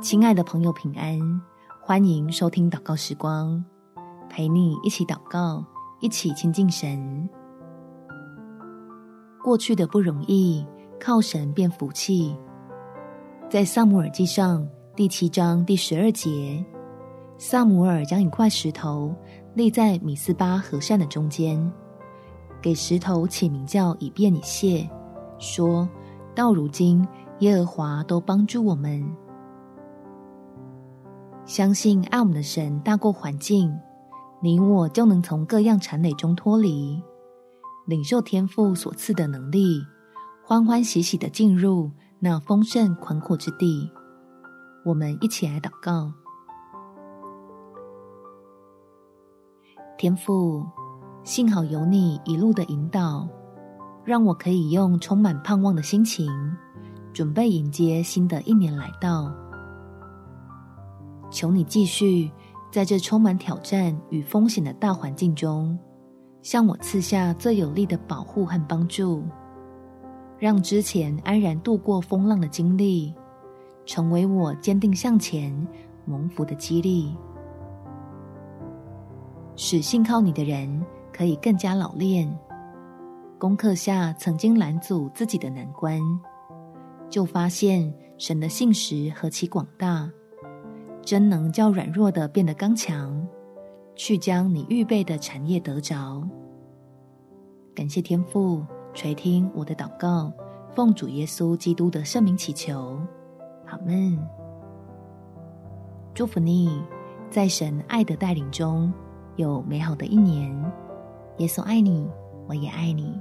亲爱的朋友，平安！欢迎收听祷告时光，陪你一起祷告，一起亲近神。过去的不容易，靠神变福气。在撒母耳记上第七章第十二节，撒母耳将一块石头立在米斯巴和善的中间，给石头起名叫以便以谢，说到如今耶和华都帮助我们。相信爱我们的神大过环境，你我就能从各样缠累中脱离，领受天赋所赐的能力，欢欢喜喜的进入那丰盛宽阔之地。我们一起来祷告：天父，幸好有你一路的引导，让我可以用充满盼望的心情，准备迎接新的一年来到。求你继续在这充满挑战与风险的大环境中，向我赐下最有力的保护和帮助，让之前安然度过风浪的经历，成为我坚定向前、蒙福的激励，使信靠你的人可以更加老练，攻克下曾经拦阻自己的难关，就发现神的信实何其广大。真能叫软弱的变得刚强，去将你预备的产业得着。感谢天父垂听我的祷告，奉主耶稣基督的圣名祈求，阿们。祝福你，在神爱的带领中有美好的一年。耶稣爱你，我也爱你。